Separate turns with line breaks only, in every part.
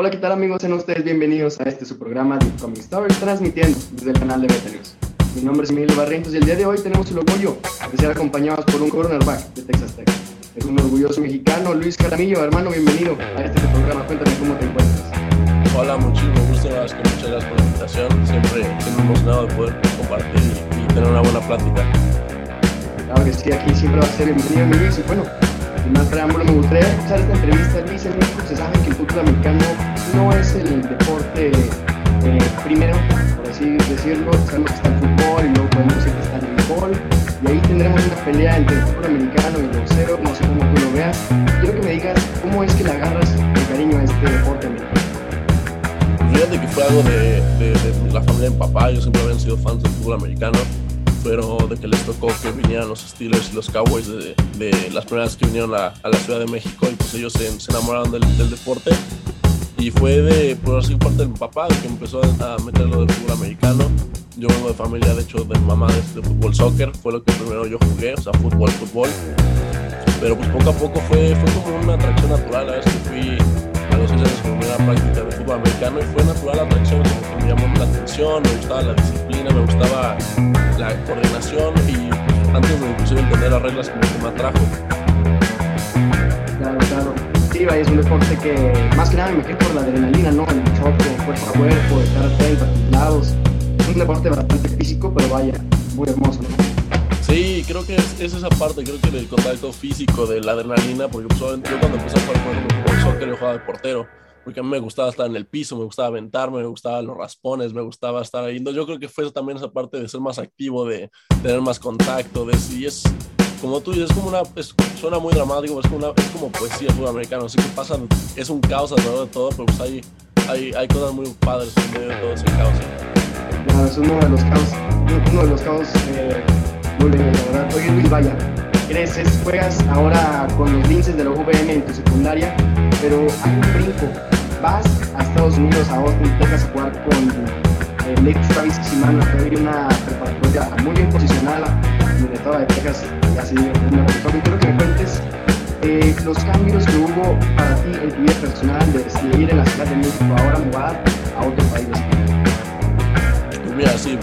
Hola, ¿qué tal amigos? Sean ustedes bienvenidos a este su programa de Comic Stories, transmitiendo desde el canal de Beta News. Mi nombre es Emilio Barrientos y el día de hoy tenemos el orgullo de ser acompañados por un cornerback de Texas Tech. Es un orgulloso mexicano, Luis Caramillo. Hermano, bienvenido a este programa. Cuéntame cómo te encuentras.
Hola, muchísimo gusto, muchas gracias por la invitación. Siempre estoy emocionado de poder compartir y, y tener una buena plática.
Claro que sí, aquí siempre va a ser bienvenido Luis. Y bueno, sin más preámbulo, me gustaría escuchar esta entrevista. Luis, en México se sabe que el fútbol americano no es el deporte eh, primero, por así decirlo. Sabemos que está el fútbol y luego podemos decir que está el béisbol. Y ahí tendremos una pelea entre el fútbol americano y el boxeo, no sé cómo tú lo veas. Quiero que me digas cómo es que le agarras el cariño a este deporte americano.
Fíjate que fue algo de, la familia de papá, ellos siempre habían sido fans del fútbol americano pero de que les tocó que vinieran los Steelers y los Cowboys de, de las primeras que vinieron a, a, la Ciudad de México y pues ellos se, se enamoraron del, del, deporte y fue de, por así parte de mi papá que empezó a meterlo del fútbol americano. Yo vengo de familia, de hecho, de mamá de, de fútbol soccer, fue lo que primero yo jugué, o sea, fútbol, fútbol. Pero pues poco a poco fue, fue como una atracción natural, a veces que fui años con primera práctica de fútbol americano y fue natural la atracción, me llamó la atención, me gustaba la disciplina, me gustaba la coordinación y antes de inclusive entender las reglas como que me atrajo.
Claro, claro. Sí, es un deporte que más que nada me quedo por la adrenalina, ¿no? El choque, cuerpo a cuerpo, estar atento a lados. Es un deporte bastante físico, pero vaya, muy hermoso.
Sí, creo que es, es, esa parte, creo que el contacto físico de la adrenalina, porque pues, yo cuando empecé a jugar con soccer yo jugaba de portero, porque a mí me gustaba estar en el piso, me gustaba aventarme, me gustaban los raspones, me gustaba estar ahí. Entonces yo creo que fue también esa parte de ser más activo, de tener más contacto, de si es como tú dices, es como una, es, suena muy dramático, es como, una, es como poesía el americano, así que pasa, es un caos alrededor de todo, pero pues hay, hay, hay cosas muy padres en medio de todo ese caos.
Claro, es uno de los caos, uno de los caos eh, muy bien, la verdad. Oye Luis, vaya, creces, juegas ahora con los linces de la UVM en tu secundaria, pero hay un brinco. Vas a Estados Unidos, a Austin, Texas a jugar con el ex Travis Simano, que hay una preparatoria muy bien posicionada en el estado de Texas, así de una y quiero que me cuentes eh, los cambios que hubo para ti en tu vida personal de decidir ir en la Ciudad de México, ahora mudar a otro país.
Pues mira, sí,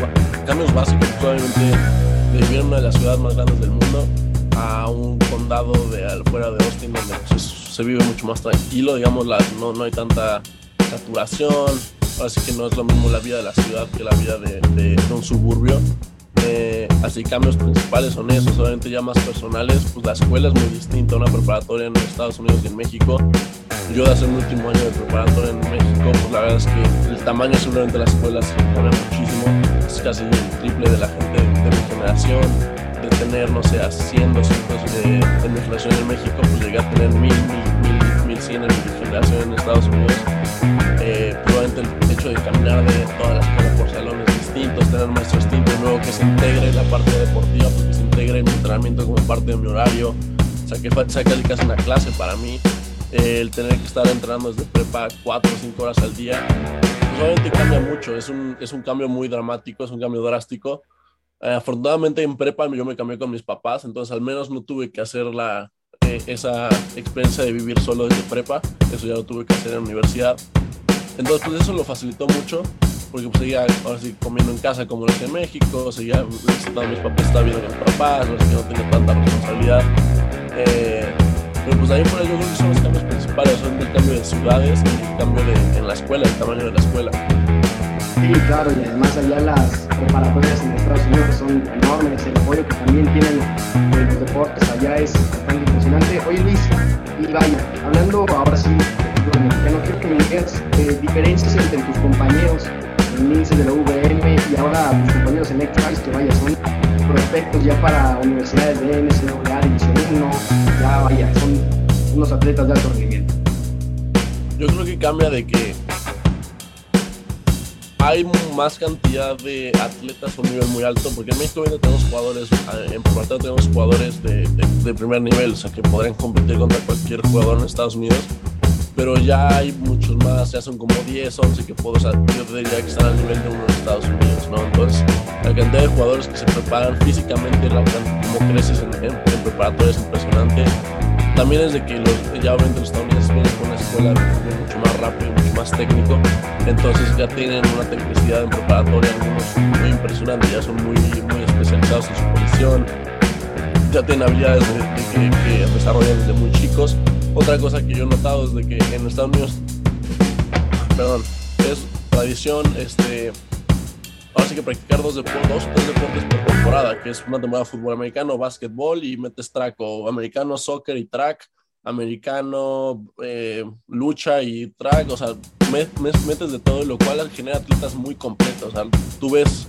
cambios básicos, obviamente de vivir en una de las ciudades más grandes del mundo a un condado de afuera de Austin donde pues, se vive mucho más tranquilo, digamos, la, no, no hay tanta saturación, ahora sí que no es lo mismo la vida de la ciudad que la vida de, de, de un suburbio. Eh, así cambios principales son esos, obviamente ya más personales, pues la escuela es muy distinta, una preparatoria en Estados Unidos y en México. Yo de hacer mi último año de preparatoria en México, pues la verdad es que el tamaño simplemente de las escuelas cambia muchísimo, es casi el triple de la gente de mi generación, de tener, no sé, a 100, 200 de, mi generación en México, pues llegué a tener 1000, 1000, 1000, 1100 en mi generación en Estados Unidos. Eh, probablemente el hecho de caminar de toda la escuela por salones tener maestros distintos, luego que se integre la parte deportiva, porque se integre mi entrenamiento como parte de mi horario, o sea, que casi casi una clase para mí, eh, el tener que estar entrenando desde prepa 4 o 5 horas al día, pues obviamente cambia mucho, es un, es un cambio muy dramático, es un cambio drástico. Eh, afortunadamente en prepa yo me cambié con mis papás, entonces al menos no tuve que hacer la, eh, esa experiencia de vivir solo desde prepa, eso ya lo tuve que hacer en la universidad. Entonces pues eso lo facilitó mucho, porque pues seguía ahora sí comiendo en casa como lo hacía en México, seguía visitando a mis papás, estaba viendo con mis papás, así que no tenía tanta responsabilidad. Eh, pero pues ahí por ahí creo que son los cambios principales, son el cambio de ciudades y el cambio de, en la escuela, el tamaño de la escuela.
Sí, claro, y además allá las preparatorias en Estados Unidos son enormes, el apoyo que también tienen de los deportes allá es bastante impresionante. Oye Luis, y vaya, hablando ahora sí de mexicano, quiero que me digas eh, diferencias entre tus compañeros lince de la UVM y ahora tus compañeros en Extravis, que vaya, son prospectos ya para universidades de NCAA, División 1, ya vaya, son unos atletas de alto rendimiento.
Yo creo que cambia de que hay más cantidad de atletas a un nivel muy alto, porque en México tenemos jugadores, en preparatoria tenemos jugadores de, de, de, primer nivel, o sea, que podrían competir contra cualquier jugador en Estados Unidos, pero ya hay muchos más, ya son como 10, 11 que puedo, o sea, yo diría que están al nivel de uno en Estados Unidos, ¿no? Entonces, la cantidad de jugadores que se preparan físicamente, la, como creces en, en, en preparatoria es impresionante. También es de que los, ya obviamente los estadounidenses vienen con una escuela mucho más rápido, mucho más técnico. Entonces ya tienen una tecnicidad en preparatoria, muy impresionante, ya son muy, muy especializados en su posición, ya tienen habilidades de, que, desarrollan desde muy chicos. Otra cosa que yo he notado es de que en Estados Unidos, perdón, es tradición, este, ahora sí que practicar dos, deportes, por temporada, que es una temporada de fútbol americano, básquetbol y metes track, o americano, soccer y track, americano, eh, lucha y track, o sea, metes de todo, lo cual genera atletas muy completos. O sea, tú ves,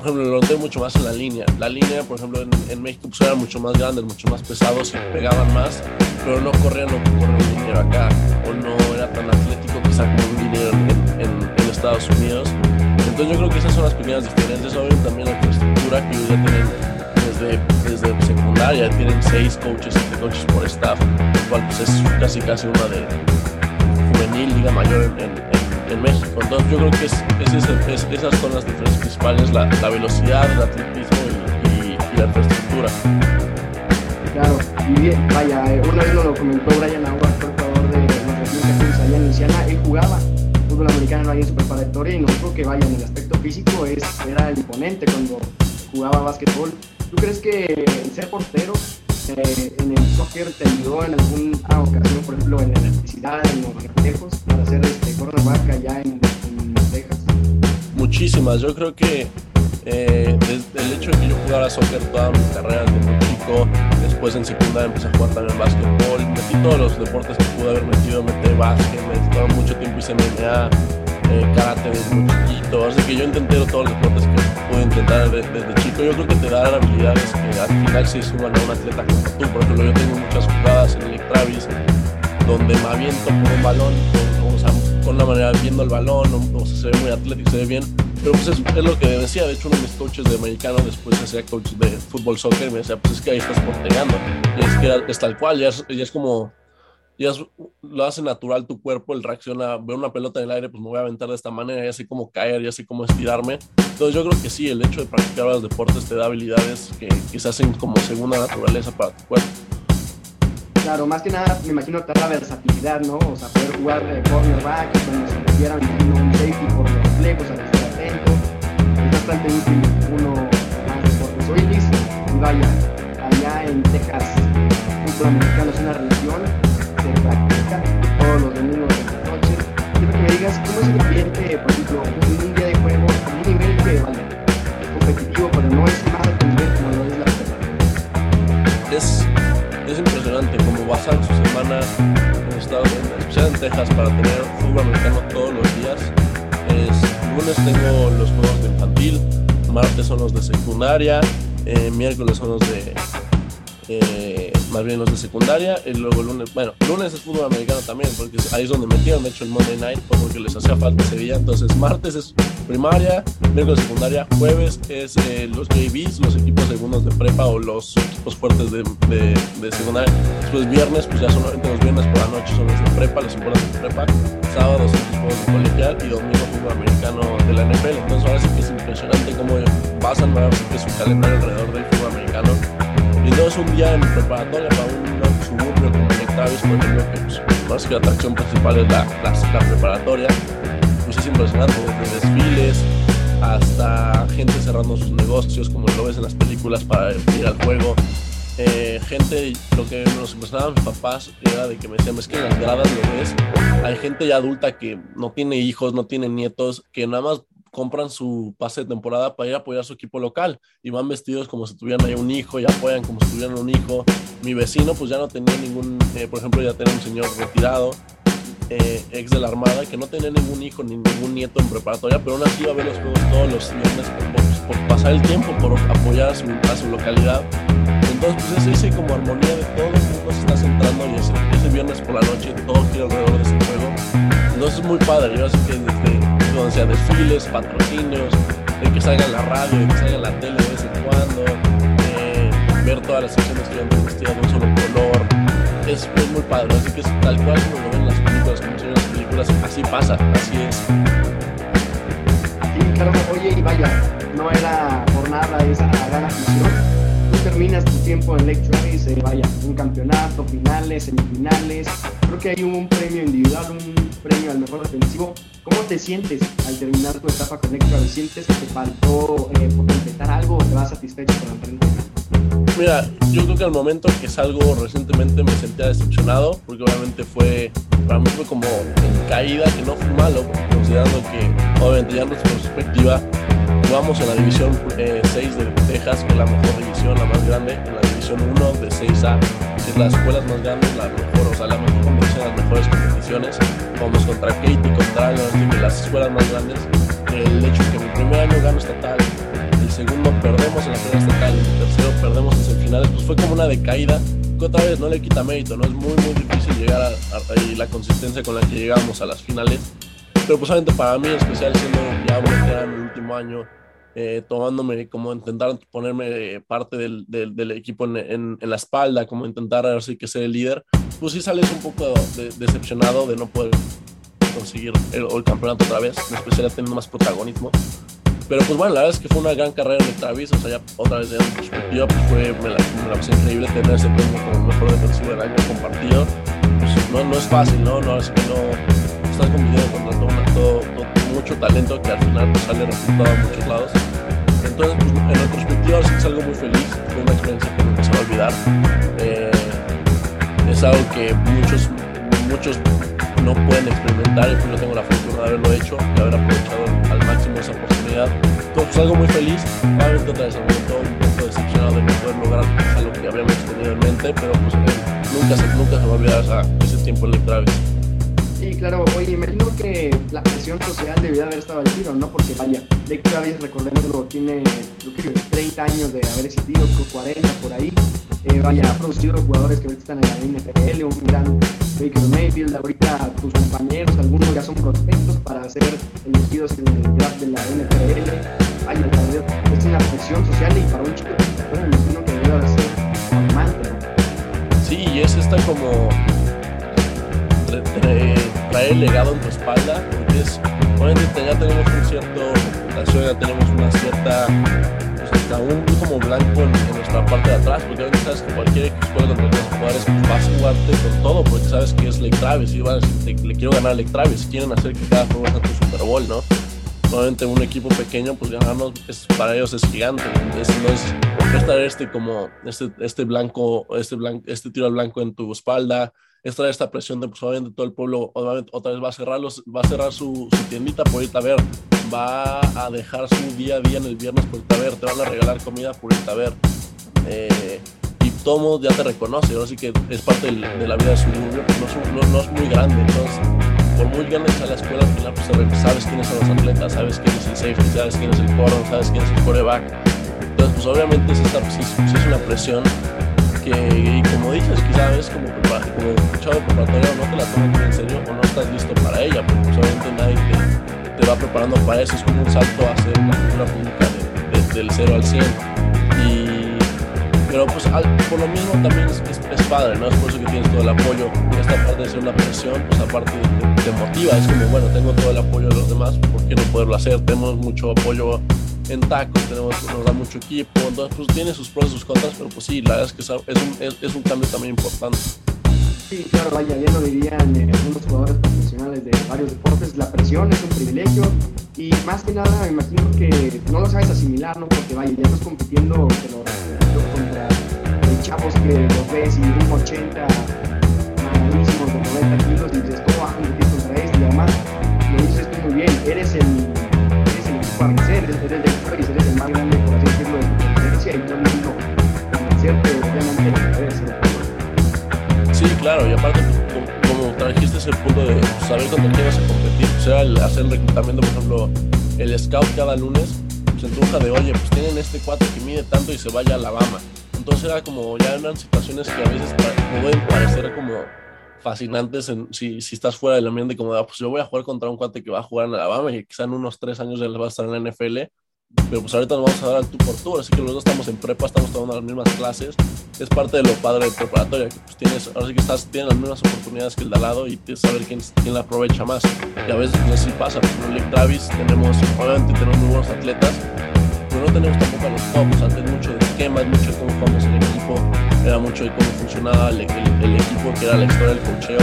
por ejemplo, lo noté mucho más en la línea. La línea, por ejemplo, en, México pues, eran mucho más grandes, mucho más pesados pegaban más, pero no corrían lo que corre un dinero acá, o no era tan atlético quizá como un dinero en, Estados Unidos. Entonces yo creo que esas son las pequeñas diferencias, obviamente también la infraestructura que ya tienen desde, desde secundaria, tienen seis coaches, siete coaches por staff, lo cual pues es casi casi una de juvenil, liga mayor en, en México. Entonces yo creo que es, es, esas son las diferencias principales, la, velocidad, el atletismo y, la infraestructura.
Claro, y bien, vaya, una vez lo comentó Brian Agua, el jugador de los allá en Luisiana, él jugaba fútbol americano ahí en su preparatoria y creo que vaya en el aspecto físico es, era el imponente cuando jugaba básquetbol. ¿Tú crees que ser portero eh, en el soccer te ayudó en alguna ocasión, por ejemplo, en electricidad, en los reflejos, para hacer este cornerback allá en, en Texas?
Muchísimas. Yo creo que eh, desde el hecho de que yo jugara soccer toda mi carrera desde muy chico, después en secundaria empecé a jugar también básquetbol, metí todos los deportes que pude haber metido, metí básquet, me mucho tiempo hice MMA, eh, karate desde muy chiquito, así que yo intenté todos los deportes que pude intentar desde, chico. Yo creo que te dan habilidades que al final se suman a un atleta como tú. Por ejemplo, yo tengo muchas jugadas en el Travis donde me aviento por un balón, con, o sea, con una manera viendo el balón, o, sea, se ve muy atlético, se ve bien. Pero pues es, es, lo que decía, de hecho uno de mis coaches de americano después hacía coach de fútbol soccer me decía, pues es que ahí estás porteando. Y es que es tal cual, ya es, ya es como ya lo hace natural tu cuerpo, el reacciona, veo una pelota en el aire, pues me voy a aventar de esta manera, ya sé cómo caer, ya sé cómo estirarme. Entonces yo creo que sí, el hecho de practicar los deportes te da habilidades que, que se hacen como segunda naturaleza para tu cuerpo.
Claro, más que nada me imagino que la versatilidad, ¿no? O sea, poder jugar de cornerback, cuando se metieran un safety por reflejos, a estar atento. Es bastante útil uno más deportes. Luis, y vaya, allá en Texas, fútbol americano es una es el ambiente, por ejemplo, un día de juego a un nivel como lo
impresionante cómo su semana en Estados Unidos, especialmente en Texas, para tener fútbol americano todos los días. Es, lunes tengo los juegos de infantil, martes son los de secundaria, eh, miércoles son los de eh, más bien los de secundaria, y luego lunes, bueno, lunes es fútbol americano también, porque ahí es donde metieron, de hecho, el Monday Night, porque les hacía falta día, entonces martes es primaria, miércoles secundaria, jueves es eh, los JVs, los equipos segundos de prepa o los equipos fuertes de, de, secundaria, después viernes, pues ya son los viernes por la noche son los de prepa, los importantes de prepa, sábados equipos de colegial y domingo fútbol americano de la NFL, entonces ahora sí que es impresionante cómo pasan, ahora que es un calendario alrededor del fútbol americano y no es un día en preparatoria para un suburbio como Nectavis, por ejemplo, que pues, más que la atracción principal es la, la, preparatoria, pues es impresionante, desde desfiles hasta gente cerrando sus negocios, como lo ves en las películas para ir al juego. Eh, gente, lo que nos impresionaban mis papás era de que me decían, es que en las gradas lo ves, hay gente ya adulta que no tiene hijos, no tiene nietos, que nada más compran su pase de temporada para ir a apoyar a su equipo local y van vestidos como si tuvieran ahí un hijo y apoyan como si tuvieran un hijo. Mi vecino pues ya no tenía ningún, eh, por ejemplo ya tenía un señor retirado, eh, ex de la Armada, que no tenía ningún hijo ni ningún nieto en preparatoria, pero aún así iba a ver los juegos todos los viernes por, pasar el tiempo, por apoyar a su, a su localidad. Entonces pues es ese como armonía de todo el mundo se está centrando y ese, ese viernes por la noche todo gira alrededor de ese juego. Entonces es muy padre, yo así que desde donde sea desfiles, patrocinios, de que salga la radio, de que salga la tele de vez en cuando, ver todas las secciones que van vestidas de un solo color. Es, muy padre, así que es tal cual como lo ven las películas, como se ven las películas, así pasa, así es.
Sí, claro, oye, y vaya, no era por nada esa gran afición. Tú terminas tu tiempo en Lake Vaya, un campeonato, finales, semifinales. Creo que hay un premio individual, un premio al mejor defensivo. ¿Cómo te sientes al terminar tu etapa con Travis? ¿Sientes que te faltó eh, por completar algo o te vas satisfecho con el frente?
Mira, yo creo que al momento que salgo recientemente me sentía decepcionado, porque obviamente fue, para mí fue como caída, que no fue malo, considerando que obviamente ya nuestra perspectiva jugamos en la división 6 eh, de Texas, que es la mejor división, la más grande, en la división 1 de 6A, que es las escuelas más grandes, la mejor, o sea, la mejor competición, las mejores competiciones. Vamos contra Katie, contra las escuelas más grandes. El hecho de que mi primer año gano estatal, el segundo perdemos en la primera estatal, el tercero perdemos en semifinales, pues fue como una decaída otra vez no le quita mérito, ¿no? Es muy, muy difícil llegar a, a, la consistencia con la que llegamos a las finales. Pero pues obviamente para mí, especial siendo ya veterano, el último año, eh, tomándome como intentar ponerme parte del, del, equipo en, en, la espalda, como intentar así que ser el líder, pues sí sales un poco decepcionado de no poder conseguir el, el, campeonato otra vez, en especial teniendo más protagonismo. Pero pues bueno, la verdad es que fue una gran carrera de Travis, o sea, ya otra vez de perspectiva, pues fue, me la, me la pasé increíble tener ese premio como mejor defensivo del año compartido. Pues no, no es fácil, ¿no? No es que no estás compitiendo contra todo, todo, todo mucho talento que al final pues, sale resultado a muchos lados. Entonces, pues, en retrospectiva es algo muy feliz, fue una experiencia que nunca se va a olvidar. Eh, es algo que muchos, muchos no pueden experimentar pues yo tengo la fortuna de haberlo hecho y haber aprovechado al máximo esa oportunidad. Entonces, pues algo muy feliz, obviamente momento un poco decepcionado de no poder lograr algo que habíamos tenido en mente, pero pues eh, nunca, se, nunca se va a olvidar ese tiempo en el Travis.
Sí, claro, oye, imagino que la presión social debió haber estado al tiro, ¿no? Porque vaya, Blake Travis, recordémoslo, tiene creo que 30 años de haber existido, 40 por ahí. Eh, vaya, ha producido jugadores que están en la NFL, un gran Baker Mayfield, ahorita tus compañeros, algunos ya son prospectos para ser elegidos en el draft de la NFL. Vaya, es una presión social y para un chico, bueno, imagino que debió haber sido amante, ¿no?
Sí, es esta como traer el legado en tu espalda, porque es, obviamente ya tenemos un cierto reputación, ya tenemos una cierta, pues hasta un como blanco en, nuestra parte de atrás, porque obviamente sabes que cualquier escuela donde vas a jugar es, vas a jugarte con todo, porque sabes que es Lake Travis, y vas le quiero ganar a Lake Travis, quieren hacer que cada juego sea tu Super Bowl, ¿no? Obviamente un equipo pequeño, pues ganarnos es, para ellos es gigante, es, no es, es traer este como, este, este blanco, este blanco, este tiro al blanco en tu espalda, es traer esta presión de pues obviamente todo el pueblo obviamente, otra vez va a cerrar va a cerrar su, tiendita por irte a ver. Va a dejar su día a día en el viernes por irte a ver te van a regalar comida por irte a ver. Eh, y todo ya te reconoce ahora sí que es parte de la vida de su niño pues no, no, es muy grande entonces por muy grande sea la escuela al final pues sabes quiénes son los atletas sabes quién es el safety sabes quién es el corner sabes quién es el coreback entonces pues obviamente es, esta, pues, es una presión que, como dices, quizás es como, como escuchado de preparatoria, no te la tomas muy en serio o no estás listo para ella, porque pues, obviamente nadie te, te, va preparando para eso, es como un salto a ser una figura pública del 0 al 100. Y, pero pues por lo mismo también es, es, padre, ¿no? Es por eso que tienes todo el apoyo. Esta parte de ser una presión, pues aparte te, te motiva, es como, bueno, tengo todo el apoyo de los demás, ¿por qué no poderlo hacer? Tenemos mucho apoyo en tacos, tenemos, nos da mucho equipo, entonces pues tiene sus pros y sus contras, pero pues sí, la verdad es que es un, cambio también importante.
Sí, claro, vaya, ya lo dirían eh, algunos jugadores profesionales de varios deportes, la presión es un privilegio y más que nada me imagino que no lo sabes asimilar, ¿no? Porque vaya, ya estás compitiendo contra chavos que los ves y un 80 malísimos de 90 kilos y dices, ¿cómo vas a competir contra este? Y además, lo dices tú muy bien, eres el
Sí, claro, y aparte, pues, como, trajiste ese punto de saber cuándo quieres competir, o sea, el hacer el reclutamiento, por ejemplo, el scout cada lunes, se antoja de, oye, pues tienen este cuatro que mide tanto y se vaya a Alabama. Entonces era como, ya eran situaciones que a veces pueden parecer como fascinantes en, si, si estás fuera del ambiente como de, ah, pues yo voy a jugar contra un cuate que va a jugar en Alabama y quizá en unos tres años ya va a estar en la NFL, pero pues ahorita nos vamos a dar al tú por tú, así que los dos estamos en prepa, estamos tomando las mismas clases, es parte de lo padre de preparatoria, que pues tienes, ahora sí que estás, tienes las mismas oportunidades que el de al lado y tienes saber quién, quién la aprovecha más, y a veces pues así pasa, por ejemplo, Travis tenemos, obviamente tenemos muy buenos atletas, pero no tenemos tampoco a los tops, antes mucho de esquemas, mucho de cómo jugamos el equipo, era mucho de cómo funcionaba el, equipo, que era la historia del cocheo.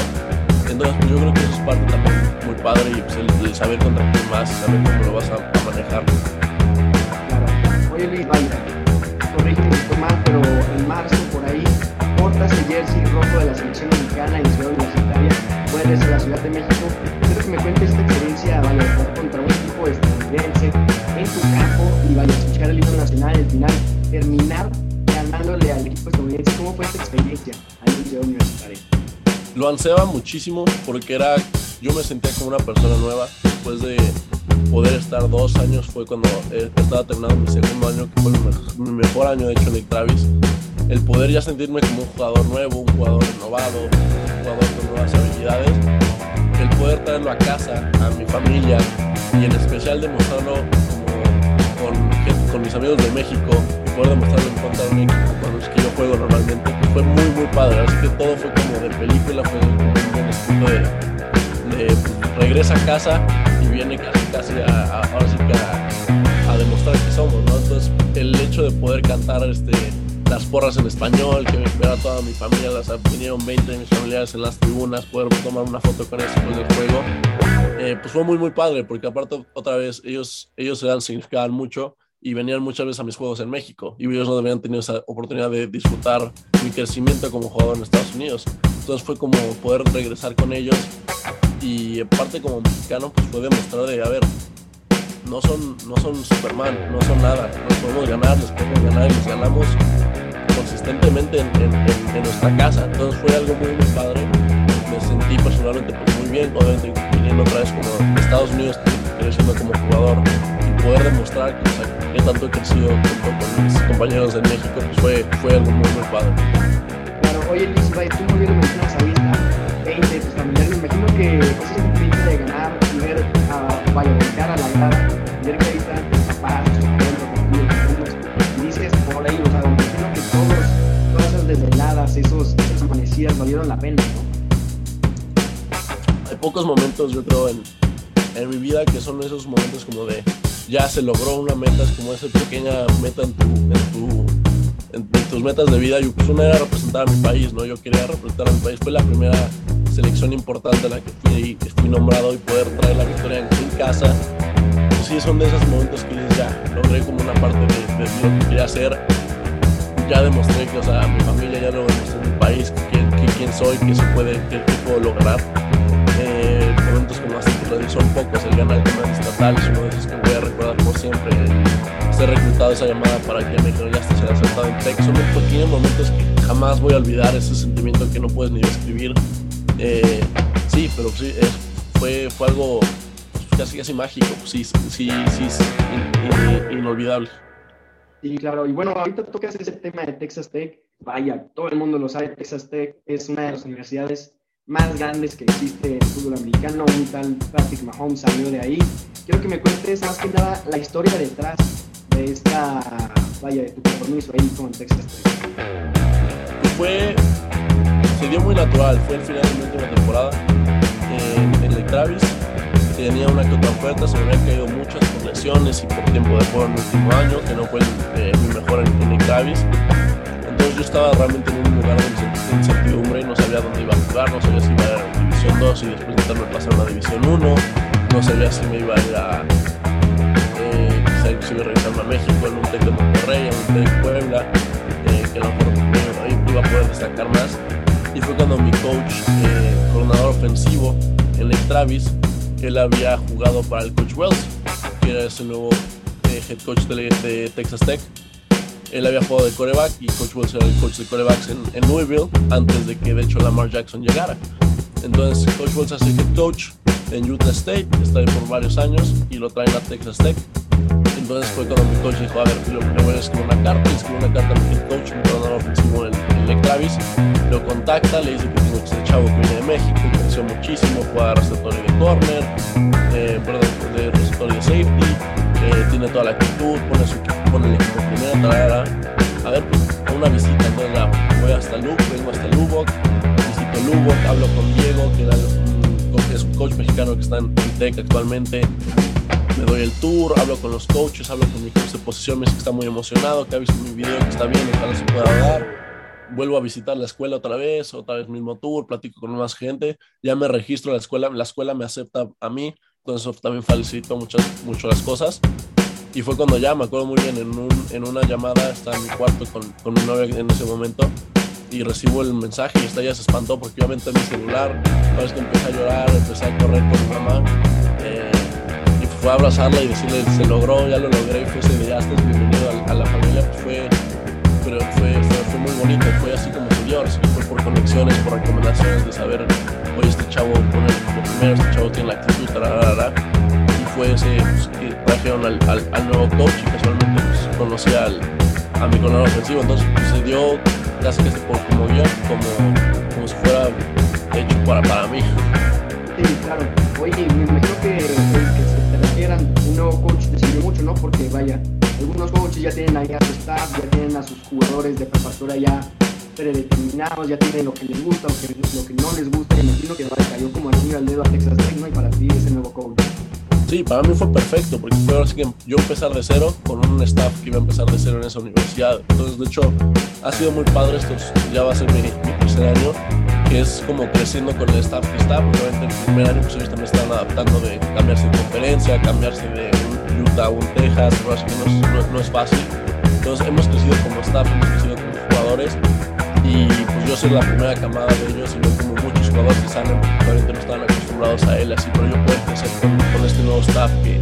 Entonces, yo creo que eso es parte también muy padre y pues, el, saber contra quién más, saber cómo lo vas a, manejar.
Claro. Oye, Luis, vaya, corrígeme si estoy mal, pero en marzo por ahí portas el jersey rojo de la selección mexicana en Ciudad Universitaria, vuelves a la Ciudad de México. Quiero que me cuentes esta experiencia, jugar contra un equipo estadounidense en tu campo y vaya el himno nacional al final terminar ganándole equipo estadounidense. ¿Cómo fue esta experiencia ahí en Ciudad Universitaria?
Lo ansiaba muchísimo porque era, yo me sentía como una persona nueva después de poder estar dos años fue cuando estaba terminando mi segundo año, que fue mi mejor año de hecho en Travis el poder ya sentirme como un jugador nuevo, un jugador renovado, un jugador con nuevas habilidades, el poder traerlo a casa, a mi familia y en especial demostrarlo con, mis amigos de México poder demostrarlo en contra de un equipo que yo juego normalmente, fue muy muy padre, así que todo fue como de película, fue como un estilo de, de regresa a casa y viene casi casi a, sí que a, a demostrar que somos, ¿no? Entonces el hecho de poder cantar este las porras en español, que me espera toda mi familia, las vinieron 20 de mis familiares en las tribunas, poder tomar una foto con ellos después del juego, eh, pues fue muy muy padre, porque aparte otra vez ellos, ellos se dan, significaban mucho y venían muchas veces a mis juegos en México y ellos no habían tenido esa oportunidad de disfrutar mi crecimiento como jugador en Estados Unidos. Entonces fue como poder regresar con ellos y aparte como mexicano pues fue demostrar de, a ver, no son, no son Superman, no son nada. Nos podemos ganar, les podemos ganar y les ganamos consistentemente en, nuestra casa. Entonces fue algo muy, muy padre. Me sentí personalmente pues, muy bien, obviamente viniendo otra vez como Estados Unidos, creciendo como jugador y poder demostrar que, tanto he crecido con mis compañeros de México, pues fue, fue algo muy, muy padre.
Claro, oye Luis, tú muy bien mencionas ahorita 20 de tus familiares, me imagino que ese sentimiento de ganar esos, esas amanecidas valieron la pena, ¿no?
Hay pocos momentos, yo creo, en, en mi vida que son esos momentos como de ya se logró una meta, es como esa pequeña meta en tu, en tu en, tus metas de vida. Yo, pues una era representar a mi país, ¿no? Yo quería representar a mi país. Fue la primera selección importante en la que fui, fui nombrado y poder traer la victoria en, en casa sí son de esos momentos que ya, logré como una parte de, lo que quería hacer. Ya demostré que, o sea, mi familia ya lo demostré en mi país, que, quién soy, que se puede, que, puedo lograr. Eh, momentos como así que son pocos, el ganar el estatal es uno de esos que voy a recordar por siempre. ser reclutado esa llamada para que me ya se haya acertado en Tech. Son pequeños momentos que jamás voy a olvidar, ese sentimiento que no puedes ni describir. Eh, sí, pero sí, fue, fue algo casi casi mágico, sí, sí, sí, sí inolvidable.
Sí, claro, y bueno, ahorita tocas ese tema de Texas Tech, vaya, todo el mundo lo sabe, Texas Tech es una de las universidades más grandes que existe en el fútbol americano, un tal Patrick Mahomes salió de ahí. Quiero que me cuentes más que nada la historia detrás de esta, vaya, de tu compromiso ahí con Texas Tech.
Fue, se dio muy natural, fue el final de la temporada en el Travis tenía una que otra oferta, se me habían caído muchas lesiones y por tiempo de juego en el último año, que no fue eh, mi mejor en, en Travis. Entonces yo estaba realmente en un lugar de incertidumbre y no sabía dónde iba a jugar, no sabía si iba a ir a División 2 y después intentarme pasar a la División 1, no sabía si me iba a ir a eh, quizá inclusive regresarme a México en un TEC de Monterrey, en un TEC Puebla, eh, que a lo mejor ahí iba a poder destacar más. Y fue cuando mi coach, eh, coordinador ofensivo en el Travis, él había jugado para el coach Wells, que era ese nuevo eh, head coach de, Texas Tech. Él había jugado de coreback y coach Wells era el coach de corebacks en, Louisville antes de que de hecho Lamar Jackson llegara. Entonces coach Wells hace head coach en Utah State, está ahí por varios años y lo traen a Texas Tech. Entonces fue cuando mi coach dijo, a ver, lo primero voy a escribir una carta, escribe una carta a mi head coach, mi entrenador ofensivo, el, el Travis, lo contacta, le dice que tengo que ser chavo que viene de México, muchísimo, juega receptor de corner, eh, perdón, de receptor de safety, tiene toda la actitud, pone, su, el equipo primero, tarara. a ver, pues, una visita, entonces voy hasta Luke, vengo hasta Lubbock, visito Lubbock, hablo con Diego, que, es un coach mexicano que está en Tech actualmente, me doy el tour, hablo con los coaches, hablo con mi coach de dice que está muy emocionado, que ha visto mi video, que está bien, ojalá se pueda dar. Vuelvo a visitar la escuela otra vez, otra vez mismo tour, platico con más gente, ya me registro la escuela, la escuela me acepta a mí, entonces también felicito muchas, mucho las cosas. Y fue cuando ya, me acuerdo muy bien, en, un, en una llamada, estaba en mi cuarto con, con mi novia en ese momento, y recibo el mensaje y esta ya se espantó porque obviamente mi celular, vez que empecé a llorar, empecé a correr con mi mamá eh, y fue a abrazarla y decirle se logró, ya lo logré y fue ese día, bienvenido a, a, la familia, pues fue, fue, fue, fue, muy bonito, fue así como se dio, fue por conexiones, por recomendaciones de saber, oye este chavo pone lo primero, este chavo tiene la actitud, tararara, y fue ese pues, trajeron al, al, nuevo coach casualmente pues, conocí al, a mi coronel ofensivo, entonces pues, se dio casi que por como guion, como, como si fuera hecho para, para mí.
Sí, claro. Oye, me imagino que que se te refieran un nuevo coach te sirvió mucho, ¿no? Porque vaya, algunos coaches ya tienen ahí a su staff, ya tienen a sus jugadores de preparatoria ya predeterminados, ya tienen lo que les gusta, lo que, lo que no les gusta, y imagino que cayó como niño al dedo a Texas Tech. Y para ti ese nuevo coach.
Sí, para mí fue perfecto, porque fue así que yo empezar de cero con un staff que iba a empezar de cero en esa universidad. Entonces, de hecho, ha sido muy padre estos, ya va a ser mi, mi tercer año, que es como creciendo con el staff que está, obviamente el primer año pues ellos también estaban adaptando de cambiarse de conferencia, cambiarse de Utah un Texas, así que no no, no es fácil. Entonces, hemos crecido como staff, hemos crecido como jugadores, y pues yo soy la primera camada de ellos y no como muchos jugadores que salen obviamente no estaban acostumbrados a él así pero yo puedo crecer con, con, este nuevo staff que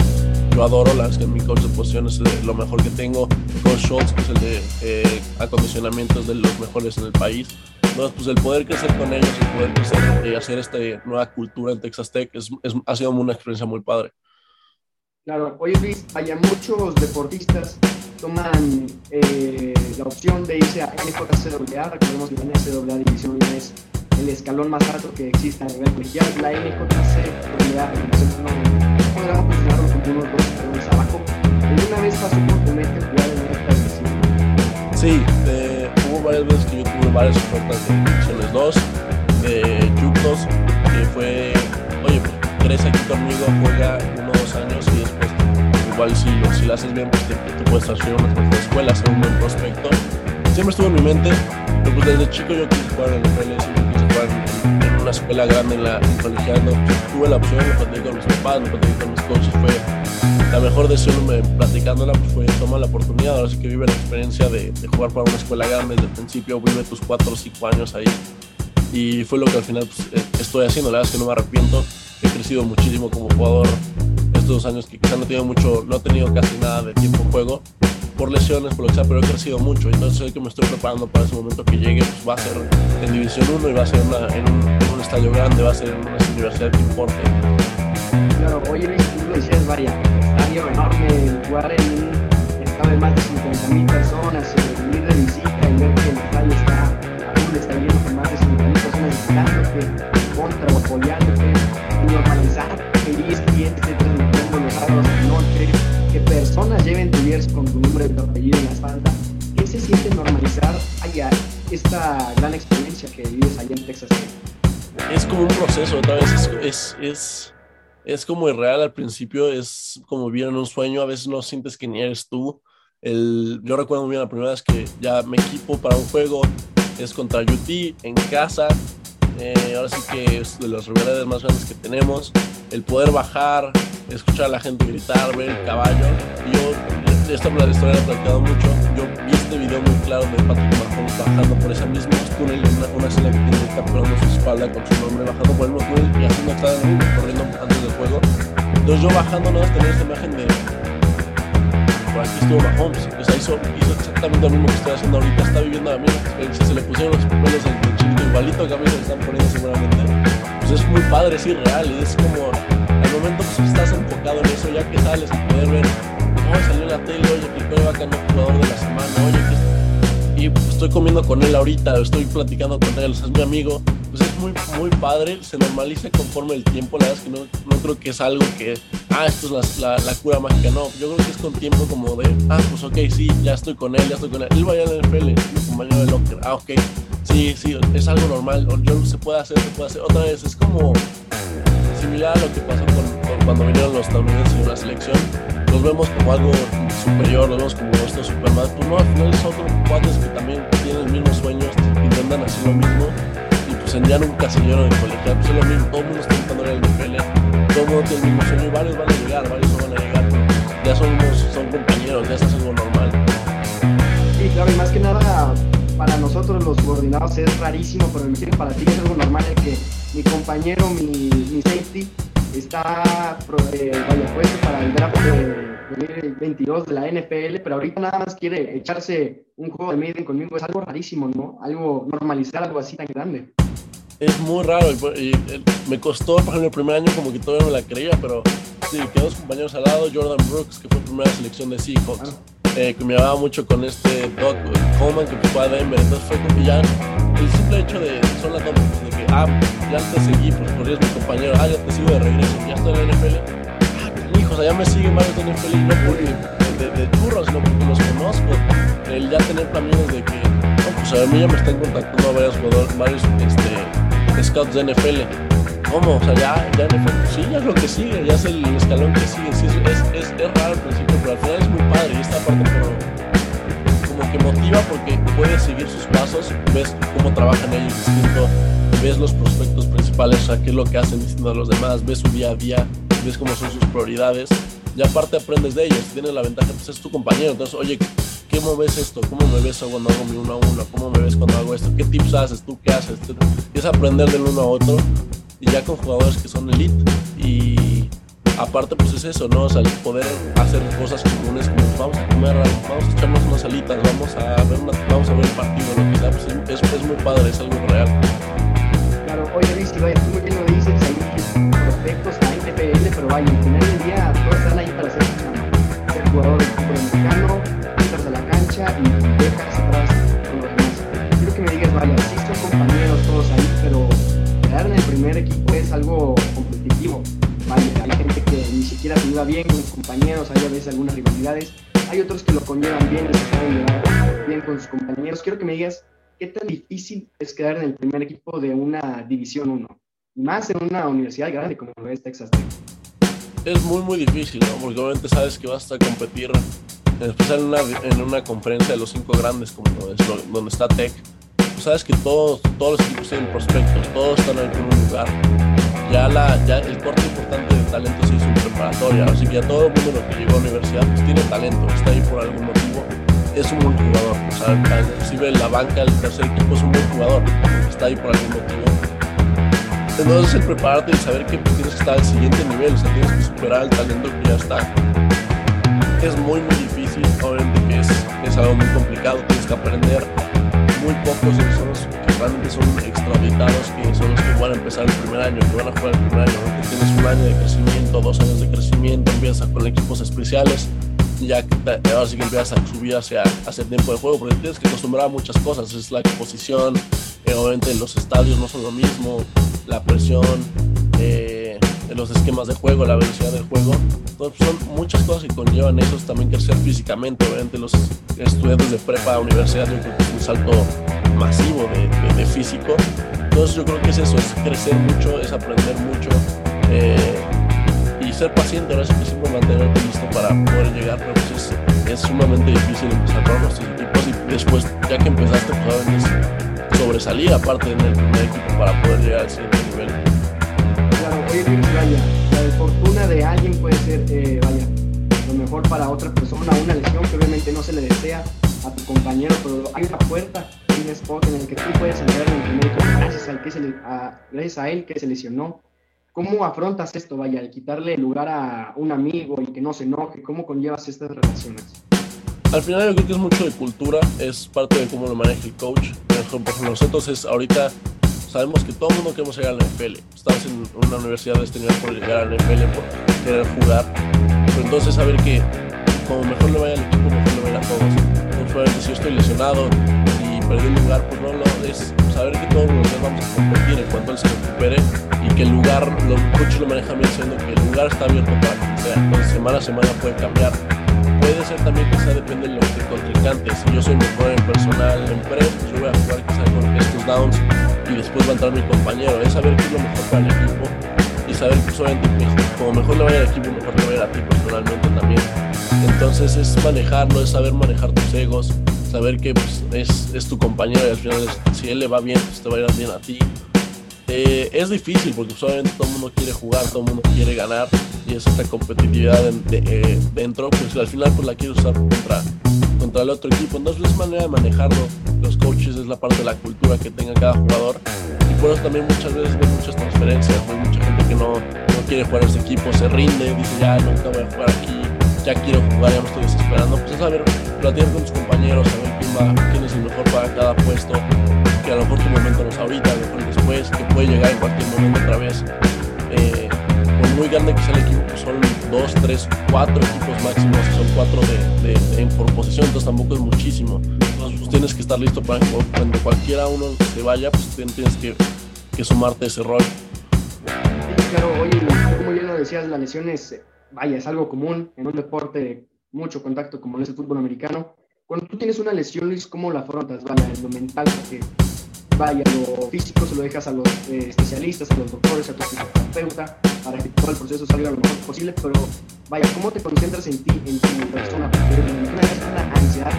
yo adoro. La verdad que mi coach de posición es lo mejor que tengo. Coach Schultz que es el de eh, acondicionamiento es de los mejores en el país. Entonces pues el poder crecer con ellos el poder crecer y hacer esta nueva cultura en Texas Tech es, es, ha sido una experiencia muy padre
Claro, oye Luis, hay muchos deportistas toman eh, la opción de irse a NJCAA, recordemos que la NCAA División 1 es el escalón más alto que existe a nivel colegial, la NJCAA, podríamos considerarlo como unos dos escalones abajo. ¿Alguna vez pasó por tu mente jugar en esta división?
Sí, eh, hubo varias veces que yo tuve varias ofertas de Divisiones 2, de Yucos, que fue, oye, crees aquí conmigo, juega uno o dos años y igual si si lo haces bien, pues te, puedes transferir a una mejor escuela, ser un buen prospecto. Siempre estuvo en mi mente, pero pues desde chico yo quise jugar en la NFL, quise jugar en, una escuela grande, en la en pues, tuve la opción, lo platicé con mis papás, lo platicé con mis coaches, fue la mejor decisión me, platicándola, pues fue toma la oportunidad, ahora sí que vive la experiencia de, jugar para una escuela grande desde el principio, vive tus 4 o 5 años ahí, y fue lo que al final pues, estoy haciendo, la verdad es que no me arrepiento, he crecido muchísimo como jugador estos dos años que quizá no he tenido mucho, no he tenido casi nada de tiempo en juego por lesiones, por lo que sea, pero he crecido mucho. Entonces sé que me estoy preparando para ese momento que llegue, pues va a ser en División 1 y va a ser una, en, un, en, un, estadio grande, va a ser en una universidad que importe.
Claro, Luis, tú lo decías, vaya, estadio enorme, jugar en un estadio de más de 50 mil personas, ir de visita y ver que el estadio está aún está lleno con más de 50 mil personas visitándote, contra o apoyándote, normalizar que ESPN esté sábados de noche, que personas lleven tu jersey con tu nombre y tu apellido en la espalda. ¿Qué se siente normalizar allá esta gran experiencia que vives allá en Texas?
Es como un proceso, otra vez es, es, es, es como irreal al principio, es como vivir en un sueño, a veces no sientes que ni eres tú. El, yo recuerdo muy bien la primera vez que ya me equipo para un juego, es contra UT en casa, eh, ahora sí que es de las rivalidades más grandes que tenemos. El poder bajar, escuchar a la gente gritar, ver el caballo. Yo, esta la historia la he platicado mucho. Yo vi este video muy claro de Patrick Mahomes bajando por ese mismo túnel una, una escena que tiene capturando su espalda con su nombre, bajando por el mismo túnel y haciendo uno corriendo antes del juego. Entonces yo bajando no tener esta imagen de por aquí estuvo Mahomes, o sea, hizo, hizo exactamente lo mismo que estoy haciendo ahorita, está viviendo la misma experiencia, se le pusieron los pelos al chiquito igualito que a mí se le están poniendo seguramente, pues es muy padre, es irreal, es como, al momento pues estás enfocado en eso, ya que sales y poder ver, oh, salió la tele, oye, que el coreback no jugador de la semana, oye, que y pues, estoy comiendo con él ahorita, estoy platicando con él, es mi amigo, pues es muy, muy padre, se normaliza conforme el tiempo, la verdad es que no, no creo que es algo que, ah, esto es la, la, cura mágica, no, yo creo que es con tiempo como de, ah, pues ok, sí, ya estoy con él, ya estoy con él, él vaya a la NFL, mi compañero de locker, ah, ok, sí, sí, es algo normal, yo se puede hacer, se puede hacer, otra vez, es como similar a lo que pasó con, cuando vinieron los estadounidenses en la selección, los vemos como algo superior, los vemos como esto Superman. Pues no, al final son cuates que también tienen el mismo sueños, intentan hacer lo mismo. Y pues en ya un casillero de colegial, pues es lo mismo, todo el mundo está intentando al NFL, todo el mundo tiene el mismo sueño y varios van a llegar, varios no van a llegar. Ya somos, son compañeros, ya es algo normal.
Sí, claro, y más que nada para nosotros los subordinados es rarísimo, pero me imagino para ti es algo normal el que mi compañero, mi, mi safety, está eh, vaya, puesto para el draft de 2022 de la NFL, pero ahorita nada más quiere echarse un juego de Maiden conmigo. Es algo rarísimo, ¿no? Algo normalizar algo así tan grande.
Es muy raro y, me costó, por ejemplo, el primer año como que todavía no la creía, pero sí, quedó dos compañeros al lado, Jordan Brooks, que fue primera selección de Seahawks. Eh, que me llevaba mucho con este Doc Coleman que fue a Denver. Entonces fue como el simple hecho de, son las dos, de que, ah, ya te seguí, pues por mi compañero, ah, ya te sigo de regreso, ya estoy en la NFL. Ah, hijo, o sea, ya me siguen varios de NFL y no porque de, churros, sino porque los conozco. El ya tener caminos de que, no, pues a mí ya me están contactando varios jugadores, varios este, scouts de NFL. ¿Cómo? O sea, ya, ya NFL, sí, ya es lo que sigue, ya es el escalón que sigue. Sí, es trabajan ellos distinto, ves los prospectos principales, o sea, qué es lo que hacen distinto a los demás, ves su día a día, ves cómo son sus prioridades y aparte aprendes de ellos, tienes la ventaja, pues es tu compañero, entonces, oye, ¿cómo ves esto? ¿Cómo me ves cuando hago mi uno a uno? ¿Cómo me ves cuando hago esto? ¿Qué tips haces? ¿Tú qué haces? Y es aprender del uno a otro y ya con jugadores que son elite y aparte pues es eso, ¿no? O sea, poder hacer cosas comunes como vamos a comer, vamos a echarnos unas alitas, vamos a ver una, vamos a ver el partido, lo que sea, pues es, es muy padre, es algo real.
Claro, oye Luis, vaya, tú muy bien lo dices, hay prospectos a NPL, pero vaya, al final del día todos están ahí para ser ser jugador del fútbol mexicano, entras a la cancha y dejas atrás con los demás. Quiero que me digas, vaya, sí son compañeros todos ahí, pero quedar en el primer equipo es algo competitivo hay gente que ni siquiera se lleva bien con sus compañeros, hay a veces algunas rivalidades, hay otros que lo conllevan bien se saben llevar bien con sus compañeros. Quiero que me digas qué tan difícil es quedar en el primer equipo de una División 1, y más en una universidad grande como es Texas Tech.
Es muy, muy difícil. Porque obviamente sabes que vas a competir, en especial en una, en una conferencia de los cinco grandes, como es donde está Tech. Sabes que todos, todos los equipos tienen prospectos, todos están en algún lugar ya, la, ya el corte importante de talento se hizo en preparatoria, así que ya todo el mundo lo que llegó a la universidad pues tiene talento, está ahí por algún motivo, es un buen jugador, o sea, inclusive la banca, el tercer equipo es un buen jugador, está ahí por algún motivo. Entonces el prepararte y saber que tienes que estar al siguiente nivel, o sea, tienes que superar el talento que ya está. Es muy muy difícil, obviamente que es, es algo muy complicado, tienes que aprender muy pocos los que realmente son extraordinarios, que son los que van a empezar el primer año, que van a jugar el primer año, que tienes un año de crecimiento, dos años de crecimiento, empiezas con equipos especiales, ya que ahora sí que empiezas a subir hacia, hacia el tiempo de juego, porque tienes que acostumbrar a muchas cosas, es la exposición, eh, obviamente los estadios no son lo mismo, la presión, eh, los esquemas de juego, la velocidad del juego. Entonces, son muchas cosas que conllevan eso, también crecer físicamente. Obviamente, los estudiantes de prepa, universidad, yo creo que es un salto masivo de, físico. Entonces, yo creo que es eso, es crecer mucho, es aprender mucho eh, y ser paciente. Ahora sí que siempre mantenerte listo para poder llegar, pero pues es, sumamente difícil empezar con nuestros equipos y después, ya que empezaste, pues sobresalir aparte en el primer equipo para poder llegar al siguiente nivel
vaya, la fortuna de alguien puede ser, eh, vaya, lo mejor para otra persona, una lesión que obviamente no se le desea a tu compañero, pero hay una puerta, un spot en el que tú puedes entrar en el médico gracias, al que se a, gracias a él que se lesionó. ¿Cómo afrontas esto, vaya, el quitarle lugar a un amigo y que no se enoje? ¿Cómo conllevas estas relaciones?
Al final yo creo que es mucho de cultura, es parte de cómo lo maneja el coach. Por ejemplo, nosotros es ahorita sabemos que todo el mundo queremos llegar a la NFL. Estamos en una universidad este nivel por llegar a la NFL, por querer jugar. Pero entonces saber que como mejor le vaya al equipo, mejor le vaya a todos. Entonces, si yo estoy lesionado y perdí el lugar, pues no lo es saber que todos los vamos a competir en cuanto él se recupere y que el lugar, los coaches lo manejan bien diciendo que el lugar está abierto para quien sea. Entonces semana a semana puede cambiar. Puede ser también que sea depende de los contrincantes. Si yo soy mejor en personal, en pues yo voy a jugar quizá con estos downs y después va a entrar mi compañero. Es saber qué es lo mejor para el equipo y saber que solamente como mejor le vaya al equipo, mejor a ti personalmente también. Entonces es manejarlo, es saber manejar tus egos, saber que pues, es, es, tu compañero y al final si él le va bien, pues te va a ir bien a ti. Eh, es difícil porque pues, obviamente todo el mundo quiere jugar, todo el mundo quiere ganar y es esta competitividad eh, dentro, pues al final pues la quiere usar contra, contra el otro equipo. Entonces es manera de manejarlo. Los coaches es la parte de la cultura que tenga cada jugador y por eso también muchas veces hay muchas transferencias, hay mucha gente que no, no quiere jugar en ese equipo, se rinde, dice ya nunca voy a jugar aquí, ya quiero jugar, ya me estoy desesperando. Pues es saber platicar con tus compañeros, saber quién, quién es el mejor para cada puesto, que a lo mejor tu momento no es ahorita, a lo mejor después, que puede llegar en cualquier momento otra vez. Eh, muy grande que sea el equipo, pues son dos, tres, cuatro equipos máximos, son cuatro de, de, por posición, entonces tampoco es muchísimo. Entonces pues tienes que estar listo para cuando cualquiera uno se vaya, pues tienes que, que sumarte ese rol.
claro, oye, como bien lo decías, las lesiones, vaya, es algo común en un deporte mucho contacto como es el fútbol americano. Cuando tú tienes una lesión, Luis, ¿cómo la afrontas? Vaya, lo mental, porque vaya, lo físico se lo dejas a los eh, especialistas, a los doctores, a tu terapeuta, para que todo el proceso salga lo mejor posible, pero vaya, ¿cómo te concentras en ti, en tu persona? Porque es una ansiedad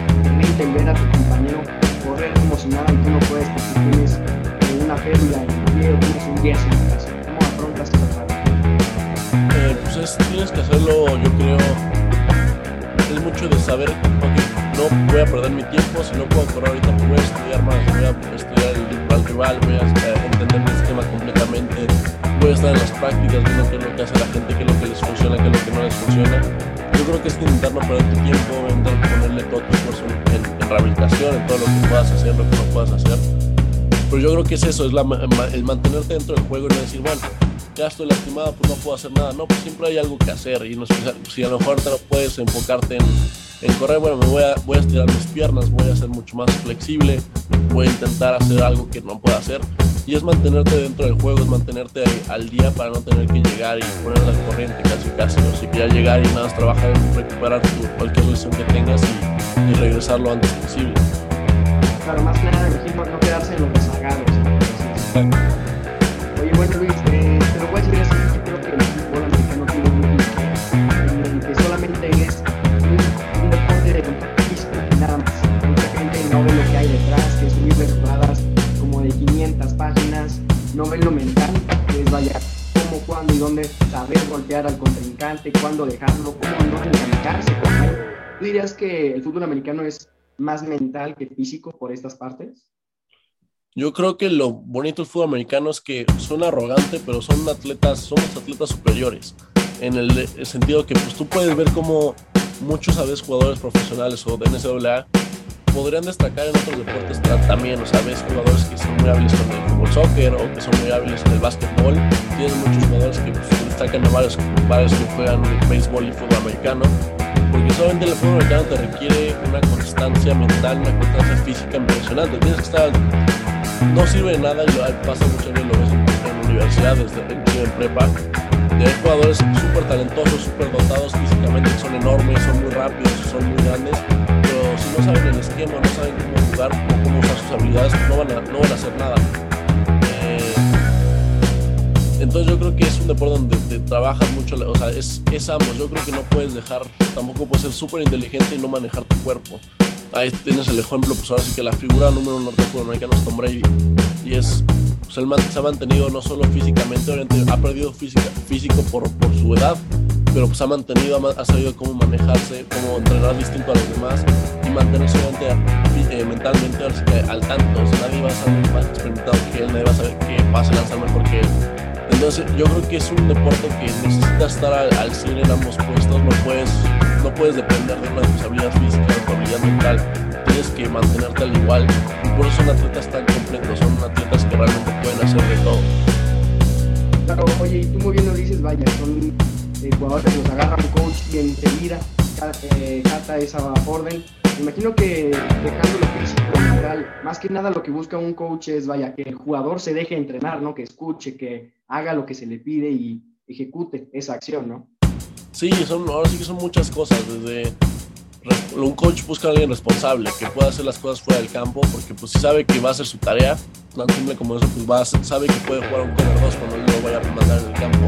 de ver a tu compañero correr como si nada y tú no puedes porque tienes eh, una pérdida en el tienes un yeso en casa. ¿Cómo afrontas parte?
Eh, pues es, tienes que hacerlo, yo creo, es mucho de saber, ok, no voy a perder mi tiempo, si no puedo correr ahorita, pues voy a estudiar más, voy a estudiar rival, voy a eh, entender el sistema completamente, voy a estar en las prácticas, viendo qué es lo que hace la gente, qué es lo que les funciona, qué es lo que no les funciona. Yo creo que es intentar no perder tu tiempo, intentar ponerle todo tu esfuerzo en, rehabilitación, en todo lo que puedas hacer, lo que no puedas hacer. Pero yo creo que es eso, es el mantenerte dentro del juego y no decir, bueno, ya estoy lastimado, pues no puedo hacer nada. No, pues siempre hay algo que hacer y no, si a lo mejor te no puedes enfocarte en, en, correr, bueno, me voy a, voy a estirar mis piernas, voy a ser mucho más flexible, voy a intentar hacer algo que no pueda hacer. Y es mantenerte dentro del juego, es mantenerte al día para no tener que llegar y poner la corriente casi casi. ¿no? Si quieres llegar y nada más trabajar en recuperar cualquier lesión que tengas y, regresar lo antes posible.
Claro, más que nada, no quedarse en los rezagados. Dejarlo, cómo no él. ¿Tú dirías que el fútbol americano es más mental que físico por estas partes?
Yo creo que lo bonito del fútbol americano es que son arrogantes, pero son atletas, somos atletas superiores. En el, el, sentido que pues, tú puedes ver como muchos a veces jugadores profesionales o de NCAA podrían destacar en otros deportes también, o sea, ves jugadores que son muy hábiles con el fútbol soccer o que son muy hábiles en el básquetbol. Tienes muchos jugadores que pues, destacan a varios, varios que juegan béisbol y fútbol americano porque solamente el fútbol americano te requiere una constancia mental, una constancia física impresionante. Tienes que estar no sirve de nada, y pasa muchas veces lo en, universidades, en, en prepa, de jugadores súper talentosos, súper dotados físicamente, son enormes, son muy rápidos, son muy grandes, pero si no saben el esquema, no saben cómo jugar cómo usar sus habilidades, no van a, no van a hacer nada. Entonces yo creo que es un deporte donde te trabajas mucho, o sea, es, es ambos, yo creo que no puedes dejar, tampoco puedes ser súper inteligente y no manejar tu cuerpo ahí tienes el ejemplo, pues ahora sí que la figura número uno del americano es Tom Brady. Y es, pues él se ha mantenido no solo físicamente, obviamente ha perdido física, físico por, su edad, pero pues ha mantenido, ha sabido cómo manejarse, cómo entrenar distinto a los demás y mantenerse eh, mentalmente al, tanto. Nadie va a ser más experimentado que él, nadie va a saber qué pasa lanzar mejor que él. Entonces yo creo que es un deporte que necesita estar al, al 100 en ambos puestos, no puedes, no puedes depender de una habilidades físicas, de tu habilidad mental, tienes que mantenerte al igual y por eso son atletas tan completos, son atletas que realmente pueden hacer de todo.
Claro, oye, y tú muy bien lo dices, vaya, son jugadores que los agarra un coach y enseguida eh, cata esa orden. Imagino que dejando lo físico mental, más que nada lo que busca un coach es, vaya, que el jugador se deje entrenar, ¿no? Que escuche, que haga lo que se le pide y ejecute esa acción, ¿no?
Sí, son, ahora sí que son muchas cosas, desde un coach busca a alguien responsable, que pueda hacer las cosas fuera del campo, porque pues si sabe que va a hacer su tarea, tan simple como eso, pues va a, sabe que puede jugar un cover 2 cuando él lo vaya a mandar en el campo.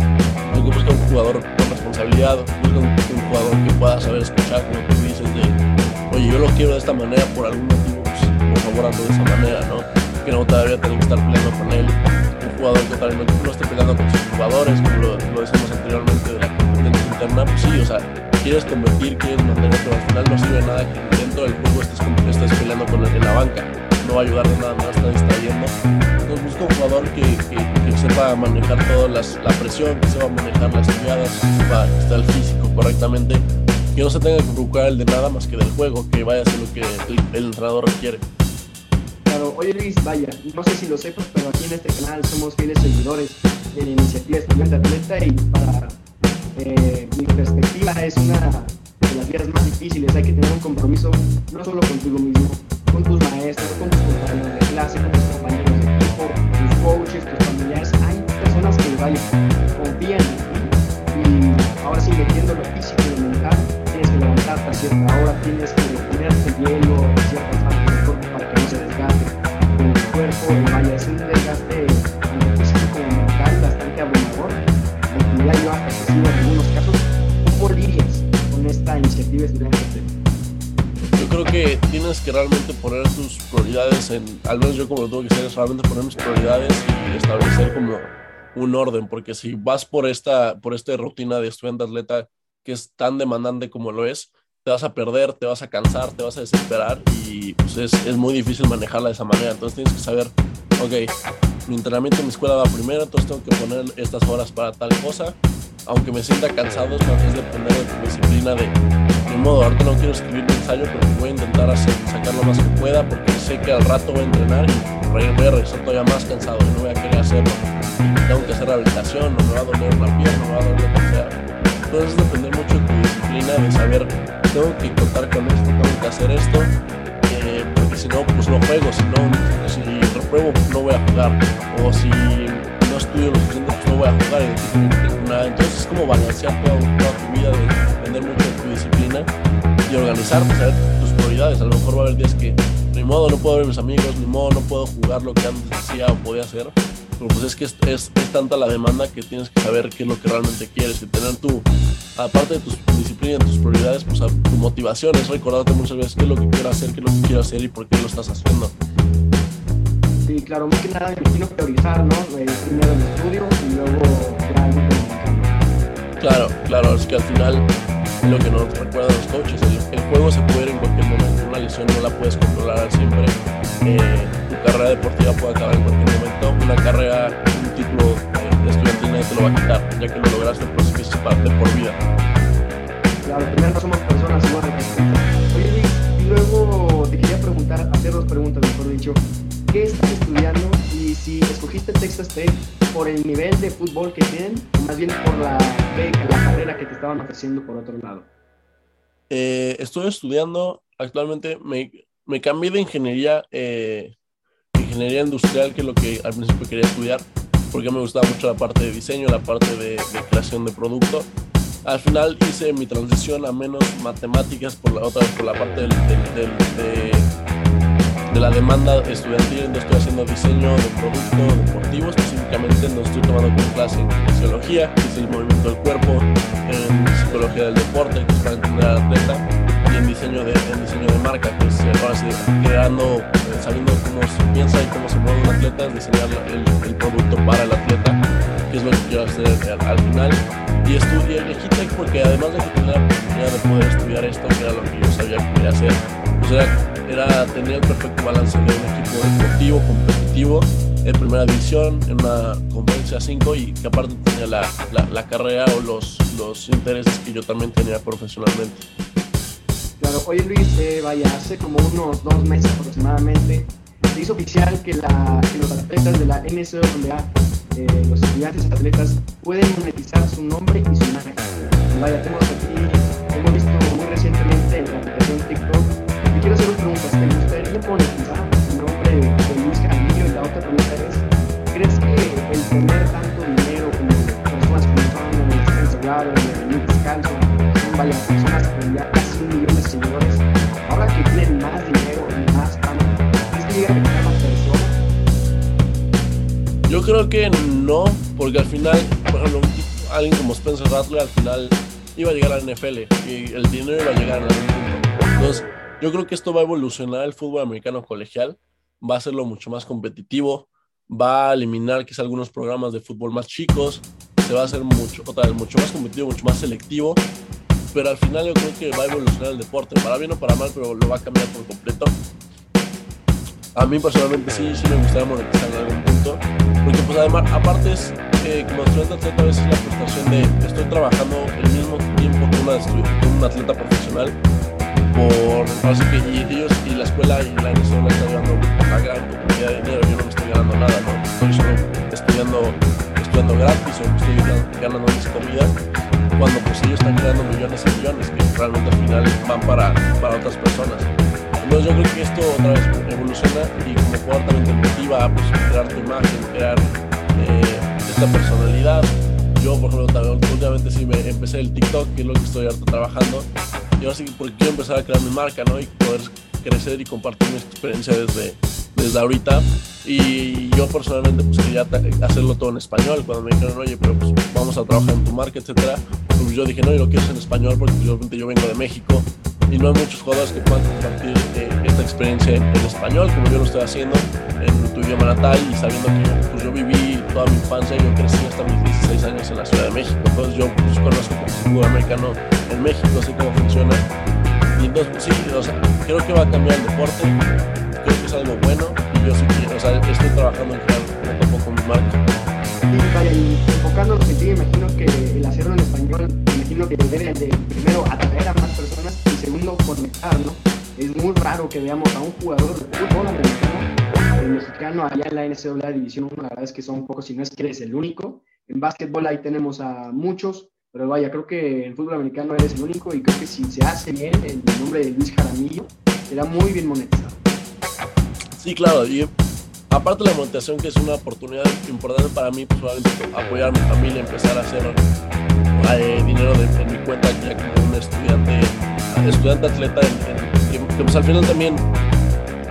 Hay que buscar un jugador con responsabilidad, busca un, jugador que pueda saber escuchar, como tú dices, de, oye, yo lo quiero de esta manera por algún motivo, pues, por favor, hazlo de esa manera, ¿no? Que no todavía tengo que estar peleando con él, un jugador que tal vez no, esté peleando con sus jugadores, como lo, lo decimos anteriormente de la competencia interna, pues sí, o sea, quieres convertir, quieres mantener, pero al final no sirve nada que dentro del juego estés, estés peleando con él en la banca, no va a ayudar de nada más, está distrayendo. Entonces busca un jugador que, que, que sepa manejar toda la presión, que sepa manejar las jugadas, que sepa estar el físico correctamente, que no se tenga que preocupar el de nada más que del juego, que vaya a hacer lo que el, entrenador requiere.
Claro, oye Luis, vaya, no sé si lo sepas, pero aquí en este canal somos fieles seguidores de la iniciativa Estudiante Atleta y para eh, mi perspectiva es una de las vías más difíciles. Hay que tener un compromiso no solo contigo mismo, con tus maestros, con tus compañeros de clase, con tus compañeros de equipo, tus coaches, tus familiares. Hay personas que vaya, confían en ti y ahora sí metiendo lo físico y lo mental, tienes que levantarte a cierta hora, tienes que ponerte hielo en ciertas cuerpo. Vaya, es un desgaste físico como mental bastante abrumador. Ya yo hasta en algunos casos, ¿cómo lidias con esta iniciativa estudiantil?
Yo creo que tienes que realmente poner tus prioridades en, al menos yo como lo tengo que hacer, es realmente poner mis prioridades y establecer como un orden, porque si vas por esta, por esta rutina de estudiante atleta que es tan demandante como lo es, te vas a perder, te vas a cansar, te vas a desesperar y pues es, es muy difícil manejarla de esa manera. Entonces tienes que saber, ok, mi entrenamiento en mi escuela va primero, entonces tengo que poner estas horas para tal cosa. Aunque me sienta cansado, es depender de tu disciplina de, de modo, ahorita no quiero escribir mi ensayo, pero voy a intentar hacer, sacar lo más que pueda porque sé que al rato voy a entrenar y voy a regresar todavía más cansado y no voy a querer hacerlo. Tengo que hacer rehabilitación, no me va a doler una pierna, no me va a doler lo que. Entonces depender mucho de tu disciplina, de saber, tengo que contar con esto, tengo que hacer esto, eh, porque si no, pues no juego, si no, si repruebo, no voy a jugar, o si no estudio lo suficiente, pues no voy a jugar, entonces es como balancear toda, tu vida, de depender mucho de tu disciplina y organizar, saber tus prioridades, a lo mejor va a haber días que ni modo, no puedo ver mis amigos, ni modo, no puedo jugar lo que antes hacía o podía hacer, pero pues es que es, es, tanta la demanda que tienes que saber qué es lo que realmente quieres y tener tu, aparte de tu disciplina y tus prioridades, pues tu motivación es recordarte muchas veces qué es lo que quiero hacer, qué es lo que quiero hacer y por qué lo estás haciendo.
Sí, claro, más que nada me imagino priorizar, ¿no? Eh, primero el estudio y luego ya
Claro, claro, es que al final lo que nos recuerdan los coaches, el, juego se puede ir en cualquier momento, una lesión no la puedes controlar siempre, eh, tu carrera deportiva puede acabar en cualquier momento, una carrera, nadie te lo va a quitar, ya que lo lograste, es parte por vida.
Claro, primero no somos personas iguales. Oye, y luego te quería preguntar, hacer dos preguntas, mejor dicho, ¿qué estás estudiando y si escogiste Texas Tech por el nivel de fútbol que tienen o más bien por la, la carrera que te estaban ofreciendo por otro lado?
Eh, estoy estudiando, actualmente me, me cambié de ingeniería, eh, ingeniería industrial, que es lo que al principio quería estudiar, porque me gustaba mucho la parte de diseño, la parte de, creación de producto. Al final hice mi transición a menos matemáticas por la otra por la parte de la demanda estudiantil, donde estoy haciendo diseño de producto deportivo, específicamente donde estoy tomando como clase en fisiología, que es el movimiento del cuerpo, en psicología del deporte, que es para entender al atleta, en diseño de, en diseño de marca, que es eh, creando, eh, sabiendo cómo se piensa y cómo se mueve un atleta, es diseñar el, producto para el atleta, que es lo que quiero hacer al, final. Y estudié el Tech porque además de que tenía la oportunidad de poder estudiar esto, que era lo que yo sabía que quería hacer, pues era era tener el perfecto balance de un equipo deportivo, competitivo, en primera división, en una competencia 5 y que aparte tenía la, la, carrera o los, los intereses que yo también tenía profesionalmente.
Claro, oye Luis, eh, vaya, hace como unos dos meses aproximadamente se hizo oficial que, los atletas de la NCAA, eh, los estudiantes atletas, pueden monetizar su nombre y su imagen. Vaya, tenemos aquí, hemos visto muy recientemente en la aplicación TikTok quiero hacer dos preguntas. ¿Te gustaría monetizar el nombre de Luis Carrillo? Y la otra pregunta es, ¿crees que el tener tanto dinero como personas como Spencer Raro, en el Descalzo, son varias
creo que no, porque al final, por ejemplo, alguien como Spencer Rattler al final iba a llegar a la NFL y el dinero iba a llegar a algún punto. Entonces, yo creo que esto va a evolucionar el fútbol americano colegial, va a hacerlo mucho más competitivo, va a eliminar quizá algunos programas de fútbol más chicos, se va a hacer mucho, otra vez, mucho más competitivo, mucho más selectivo, pero al final yo creo que va a evolucionar el deporte, para bien o para mal, pero lo va a cambiar por completo. A mí personalmente sí, sí me gustaría monetizar en algún punto, porque pues además, aparte es que como estudiante atleta a veces la frustración de estoy trabajando el mismo tiempo que, una, un atleta profesional por, así que ellos y la escuela y la NCAA me están dando una gran cantidad de dinero, yo no me estoy ganando nada, ¿no? Estoy solo estudiando, estudiando gratis o estoy ganando mis comidas, cuando pues ellos están creando millones y millones que realmente al final van para, para otras personas. Entonces yo creo que esto otra vez evoluciona y como jugador también te motiva pues, crear tu imagen, crear eh, esta personalidad. Yo, por ejemplo, también últimamente sí me empecé el TikTok, que es lo que estoy ahorita trabajando. Y ahora sí porque quiero empezar a crear mi marca, ¿no? Y poder crecer y compartir mi experiencia desde, desde ahorita. Y yo personalmente pues quería hacerlo todo en español. Cuando me dijeron, oye, pero pues vamos a trabajar en tu marca, etcétera, pues yo dije, no, yo lo quiero hacer en español porque obviamente yo vengo de México y no hay muchos jugadores que puedan compartir eh, esta experiencia en, español, como yo lo estoy haciendo, en tu idioma natal y sabiendo que pues, yo viví toda mi infancia, yo crecí hasta mis 16 años en la Ciudad de México, entonces yo pues, conozco como fútbol americano en México, sé cómo funciona. Y entonces, pues, sí, o sea, creo que va a cambiar el deporte, es algo bueno y yo sí quiero, o sea, estoy trabajando en crear poco a poco mi marca.
Y enfocándonos en ti, imagino que el hacerlo en español, imagino que debe de primero atraer a más personas y segundo conectar, ¿no? Es muy raro que veamos a un jugador de fútbol americano, el mexicano allá en la NCAA División 1, la verdad es que son pocos, si no es que eres el único. En básquetbol ahí tenemos a muchos, pero vaya, creo que en fútbol americano eres el único y creo que si se hace bien el nombre de Luis Jaramillo, será muy bien monetizado.
Sí, claro, y aparte de la monetización, que es una oportunidad importante para mí, pues apoyar a mi familia, empezar a hacer eh, dinero de, en mi cuenta ya como un estudiante, estudiante atleta, que, pues al final también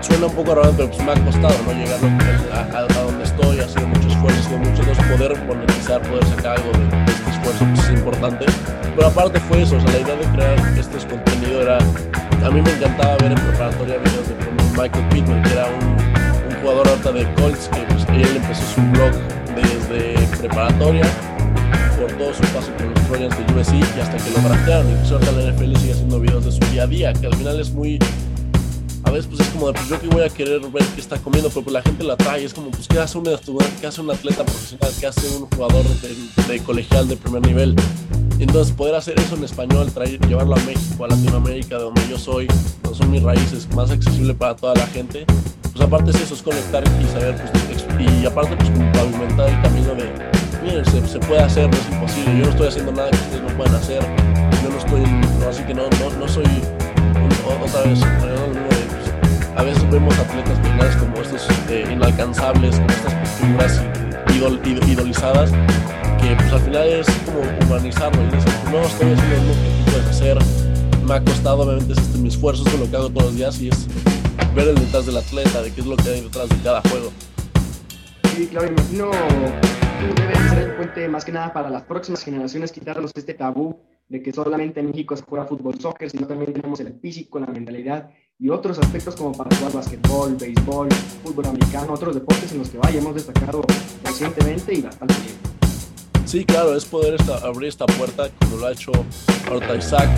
suena un poco raro, pero pues me ha costado no llegar a, donde estoy, ha sido mucho esfuerzo, ha mucho esfuerzo, poder monetizar, poder sacar algo de pues, es importante. Pero aparte fue eso, la idea de crear este contenido era, a mí me encantaba ver en preparatoria videos de Michael Pittman, que era un, jugador alta de Colts, que pues, él empezó su blog desde preparatoria por todo su paso con los Trojans de USC y hasta que lo draftearon. Incluso ahorita la NFL sigue haciendo videos de su día a día, que al final es muy a veces pues es como de, pues yo que voy a querer ver qué está comiendo, pero pues, la gente la trae, es como, pues qué hace un estudiante, qué hace un atleta profesional, qué hace un jugador de, colegial de primer nivel. Entonces poder hacer eso en español, traer, llevarlo a México, a Latinoamérica, de donde yo soy, donde son mis raíces, más accesible para toda la gente, pues aparte es eso, es conectar y saber, pues, y aparte pues pavimentar el camino de, miren, se, puede hacer, no es imposible, yo no estoy haciendo nada que ustedes no puedan hacer, yo no estoy, no, así que no, no, no soy, otra vez, a veces vemos atletas finales como estos eh, inalcanzables, como estas figuras idol, idolizadas, que pues al final es como humanizarlo y decir, no estoy haciendo lo que puedes hacer, me ha costado, obviamente es este, mi esfuerzo, es lo que hago todos los días y es ver el detrás del atleta, de qué es lo que hay detrás de cada juego.
Sí, claro, imagino tú debes ser el puente más que nada para las próximas generaciones, quitarnos este tabú de que solamente en México se juega fútbol, soccer, sino también tenemos el físico, la mentalidad y otros aspectos como para jugar basquetbol, béisbol, fútbol americano, otros deportes en los que vaya hemos destacado recientemente y bastante bien.
Sí, claro, es poder abrir esta puerta como lo ha hecho ahorita Isaac,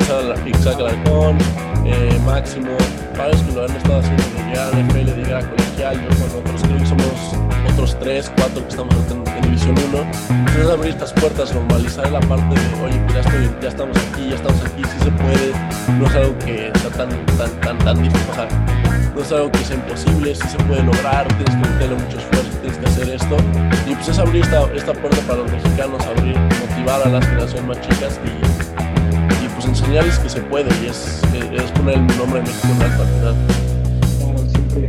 Isaac, Isaac Alarcón, eh, Máximo, varios que lo han estado haciendo de llegar a NFL, de colegial, yo con otros creo que somos otros tres, cuatro que estamos en, División 1. Entonces abrir estas puertas, normalizar la parte de, oye, pues ya, estoy, ya estamos aquí, ya estamos aquí, sí se puede, no es algo que sea tan, tan, tan, tan difícil, o sea, no es algo que sea imposible, sí se puede lograr, tienes que meterle mucho esfuerzo, tienes que hacer esto. Y pues es abrir esta, esta puerta para los mexicanos, abrir, motivar a las generaciones más chicas y, y pues enseñarles que se puede y es, es poner el nombre México en alto al final.
Claro, siempre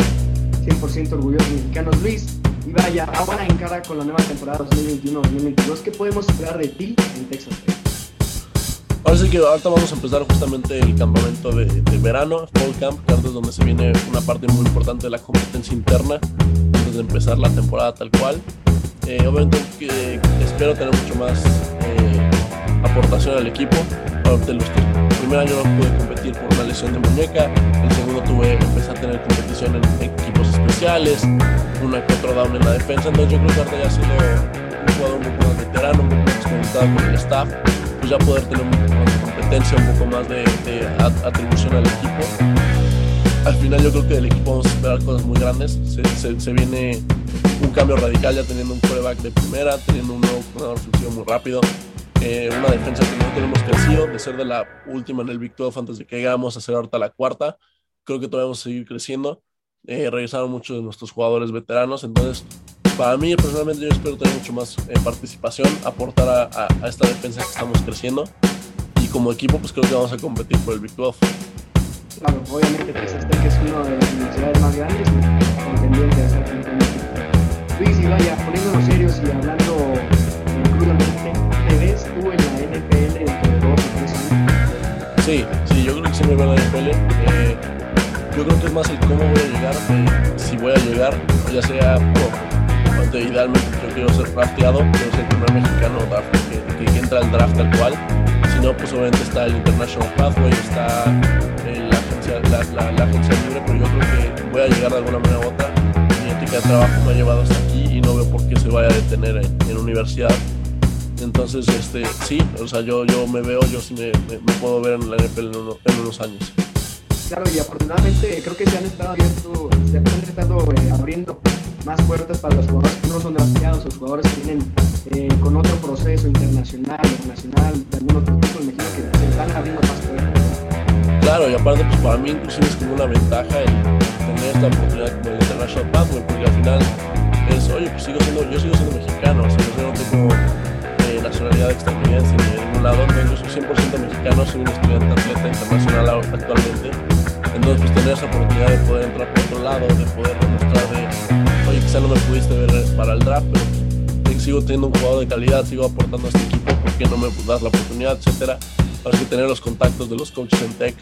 100% orgullosos mexicanos. Luis, y vaya, ahora en cara con la nueva temporada 2021-2022, ¿qué podemos esperar de ti en Texas
Ahora sí que ahorita vamos a empezar justamente el campamento de, verano, Fall Camp, que es donde se viene una parte muy importante de la competencia interna antes empezar la temporada tal cual. Eh, obviamente que espero tener mucho más eh, aportación al equipo. el primer año no pude competir por una lesión de muñeca, el segundo tuve empezar a tener competición en equipos especiales, una que otro down en la defensa, entonces yo creo que ahorita ya siendo un jugador poco más veterano, poco más experimentado con el staff, pues ya poder tener un poco más de competencia, un poco más de atribución al equipo. Al final yo creo que del equipo vamos a esperar cosas muy grandes, se, se, se viene un cambio radical ya teniendo un quarterback de primera, teniendo un nuevo jugador ofensivo muy rápido, eh, una defensa que no tenemos crecido, de ser de la última en el Big 12 antes de que llegamos a ser ahorita la cuarta, creo que todavía vamos a seguir creciendo. Eh, regresaron muchos de nuestros jugadores veteranos, entonces para mí personalmente yo espero tener mucho más eh, participación, aportar a, a, esta defensa que estamos creciendo. Y como equipo pues creo que vamos a competir por el Big 12.
Claro, obviamente Texas Tech es una de las universidades más grandes y contendiente a ser campeón. Luis, y vaya, poniéndonos serios y hablando crudamente, ¿te ves tú en la NFL dentro de dos o tres años?
Sí, sí, yo creo que sí me veo en la NFL. Eh, yo creo que es más el cómo voy a llegar, eh, si voy a llegar, ya sea por, idealmente yo quiero ser drafteado, quiero ser el primer mexicano draft, que, que, entra al draft tal cual. Si no, pues obviamente está el International Pathway, está la, la, libre, pero yo creo que voy a llegar de alguna manera u otra. Mi ética de trabajo me ha llevado hasta aquí y no veo por qué se vaya a detener en, universidad. Entonces, este, sí, o sea, yo, yo me veo, yo sí me, puedo ver en la NFL en, uno, en unos años
claro, y afortunadamente creo que se han estado abierto, se han estado eh, abriendo más puertas para los jugadores que no son drafteados, los jugadores que vienen eh, con otro proceso internacional o nacional, de algún otro tipo, imagino que se están abriendo más puertas.
Claro, y aparte, pues para mí inclusive es como una ventaja el tener esta oportunidad como el International Pathway, porque al final es, oye, pues sigo siendo, yo sigo siendo mexicano, o sea, yo no tengo eh, nacionalidad estadounidense ni de ningún lado, yo soy 100% mexicano, soy un estudiante atleta internacional actualmente, entonces pues tener esa oportunidad de poder entrar por otro lado, de poder demostrar de, oye, quizá no me pudiste ver para el draft, pero pues, sigo teniendo un jugador de calidad, sigo aportando a este equipo, ¿por qué no me das la oportunidad, etcétera? Para que tener los contactos de los coaches en tech,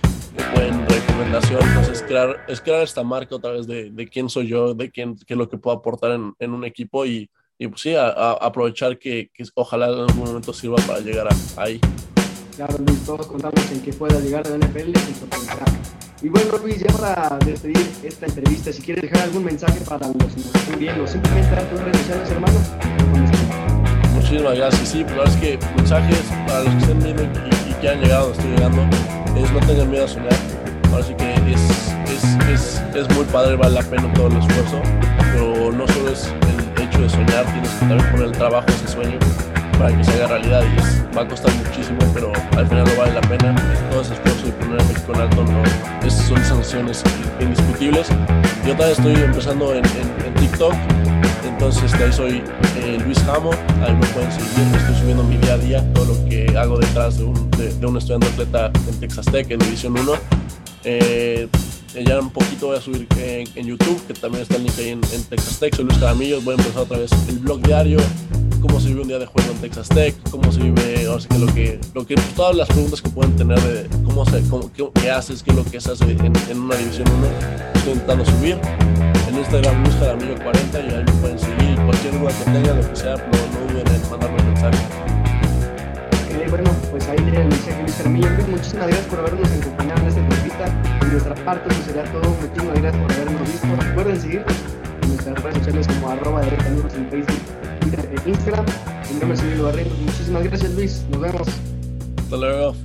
pueden recomendación, entonces crear, es crear esta marca otra vez de, de quién soy yo, de quién, qué es lo que puedo aportar en, en un equipo y, y pues sí, a, a aprovechar que, que, ojalá en algún momento sirva para llegar a, ahí.
Claro, Luis, todos contamos en que pueda llegar a la NFL potencial. Y bueno, Luis, ya para despedir esta entrevista, si quieres dejar algún mensaje para los que nos están viendo, simplemente dar tus redes sociales, hermano.
Muchísimas gracias. Sí, pero es que mensajes para los que estén viendo y, y que han llegado, estoy llegando, es no tengan miedo a soñar. Ahora sí que es, es, es, es muy padre, vale la pena todo el esfuerzo, pero no solo es el hecho de soñar, tienes que también poner el trabajo ese sueño para que se haga realidad y va a costar muchísimo, pero al final no vale la pena. Todo ese esfuerzo de poner a México en alto no, es, son sanciones indiscutibles. Yo también estoy empezando en, TikTok, entonces ahí soy eh, Luis Jamo, ahí me pueden seguir, estoy subiendo mi día a día, todo lo que hago detrás de un, estudiante atleta en Texas Tech, en División 1. Eh, ya un poquito voy a subir en, en, YouTube, que también está el link ahí en, en Texas Tech, soy Luis Caramillo, voy a empezar otra vez el blog diario, cómo se vive un día de juego en Texas Tech, cómo se vive, ahora sí que lo que, lo que todas las preguntas que pueden tener de cómo se, cómo, qué, haces, qué es lo que se hace en, una división 1, estoy intentando subir. En Instagram Luis Jaramillo 40 y ahí me pueden seguir. Cualquier duda que tengan, lo que sea, no, duden en mandarme un mensaje.
Bueno, pues ahí le mensaje Luis Jaramillo. Muchísimas gracias por habernos acompañado en esta entrevista. De nuestra parte, pues sería todo. Muchísimas gracias por habernos visto. Recuerden seguirnos nuestras redes sociales como arroba de en Facebook en Instagram. Mi nombre es Emilio Barreto. Muchísimas gracias, Luis. Nos vemos.
Hasta luego.